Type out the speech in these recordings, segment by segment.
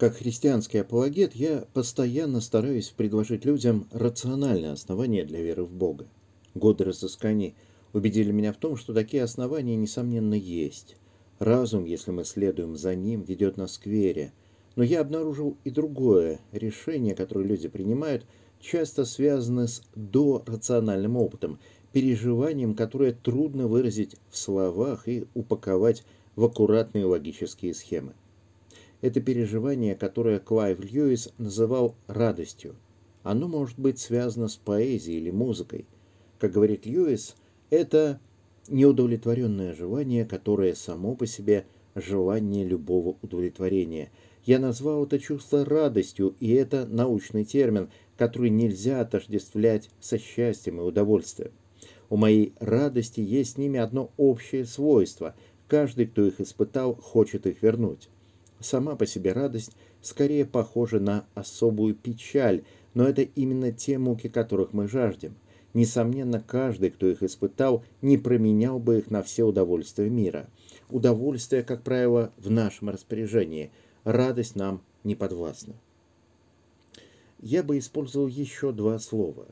Как христианский апологет я постоянно стараюсь предложить людям рациональные основания для веры в Бога. Годы разысканий убедили меня в том, что такие основания, несомненно, есть. Разум, если мы следуем за ним, ведет нас к вере. Но я обнаружил и другое. Решение, которое люди принимают, часто связано с дорациональным опытом, переживанием, которое трудно выразить в словах и упаковать в аккуратные логические схемы. Это переживание, которое Клайв Льюис называл радостью. Оно может быть связано с поэзией или музыкой. Как говорит Льюис, это неудовлетворенное желание, которое само по себе желание любого удовлетворения. Я назвал это чувство радостью, и это научный термин, который нельзя отождествлять со счастьем и удовольствием. У моей радости есть с ними одно общее свойство. Каждый, кто их испытал, хочет их вернуть. Сама по себе радость скорее похожа на особую печаль, но это именно те муки, которых мы жаждем. Несомненно, каждый, кто их испытал, не променял бы их на все удовольствия мира. Удовольствие, как правило, в нашем распоряжении. Радость нам не подвластна. Я бы использовал еще два слова.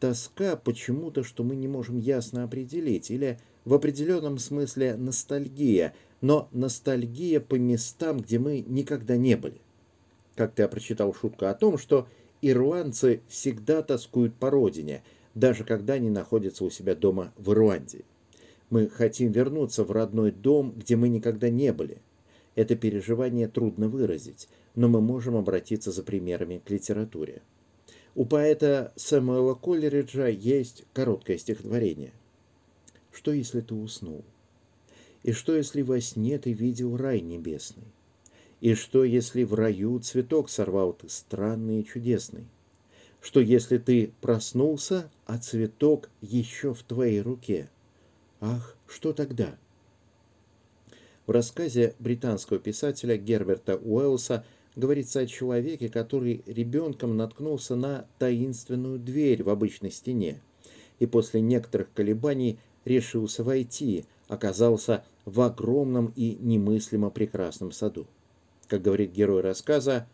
Тоска почему-то, что мы не можем ясно определить, или в определенном смысле ностальгия, но ностальгия по местам, где мы никогда не были. Как-то я прочитал шутку о том, что ирландцы всегда тоскуют по родине, даже когда они находятся у себя дома в Ирландии. Мы хотим вернуться в родной дом, где мы никогда не были. Это переживание трудно выразить, но мы можем обратиться за примерами к литературе. У поэта Сэмуэла Коллериджа есть короткое стихотворение. «Что, если ты уснул?» И что, если во сне ты видел рай небесный? И что, если в раю цветок сорвал ты странный и чудесный? Что, если ты проснулся, а цветок еще в твоей руке? Ах, что тогда? В рассказе британского писателя Герберта Уэллса говорится о человеке, который ребенком наткнулся на таинственную дверь в обычной стене и после некоторых колебаний решился войти – оказался в огромном и немыслимо прекрасном саду. Как говорит герой рассказа,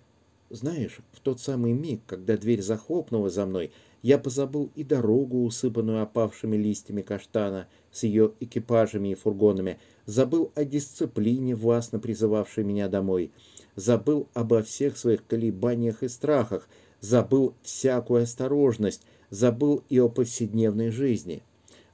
«Знаешь, в тот самый миг, когда дверь захлопнула за мной, я позабыл и дорогу, усыпанную опавшими листьями каштана, с ее экипажами и фургонами, забыл о дисциплине, властно призывавшей меня домой, забыл обо всех своих колебаниях и страхах, забыл всякую осторожность, забыл и о повседневной жизни.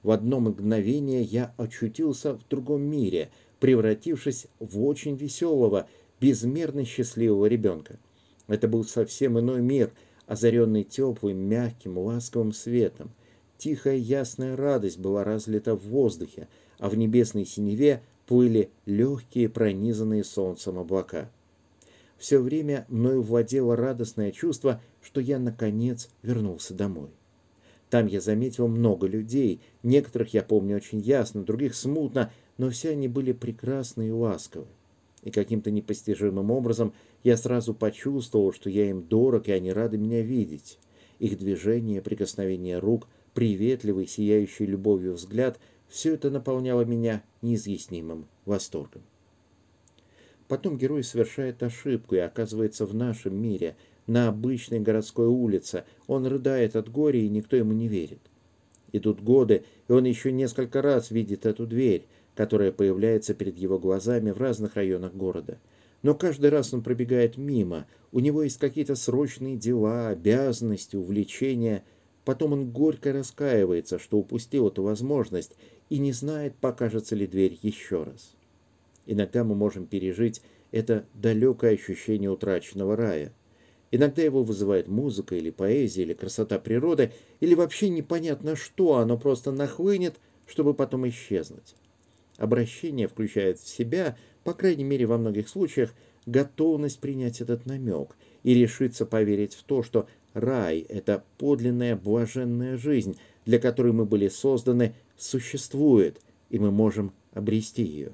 В одно мгновение я очутился в другом мире, превратившись в очень веселого, безмерно счастливого ребенка. Это был совсем иной мир, озаренный теплым, мягким, ласковым светом. Тихая ясная радость была разлита в воздухе, а в небесной синеве плыли легкие, пронизанные солнцем облака. Все время мною владело радостное чувство, что я, наконец, вернулся домой. Там я заметил много людей, некоторых я помню очень ясно, других смутно, но все они были прекрасны и ласковы. И каким-то непостижимым образом я сразу почувствовал, что я им дорог, и они рады меня видеть. Их движение, прикосновение рук, приветливый, сияющий любовью взгляд – все это наполняло меня неизъяснимым восторгом. Потом герой совершает ошибку и оказывается в нашем мире – на обычной городской улице. Он рыдает от горя, и никто ему не верит. Идут годы, и он еще несколько раз видит эту дверь, которая появляется перед его глазами в разных районах города. Но каждый раз он пробегает мимо, у него есть какие-то срочные дела, обязанности, увлечения. Потом он горько раскаивается, что упустил эту возможность и не знает, покажется ли дверь еще раз. Иногда мы можем пережить это далекое ощущение утраченного рая – Иногда его вызывает музыка или поэзия, или красота природы, или вообще непонятно что, оно просто нахлынет, чтобы потом исчезнуть. Обращение включает в себя, по крайней мере во многих случаях, готовность принять этот намек и решиться поверить в то, что рай – это подлинная блаженная жизнь, для которой мы были созданы, существует, и мы можем обрести ее.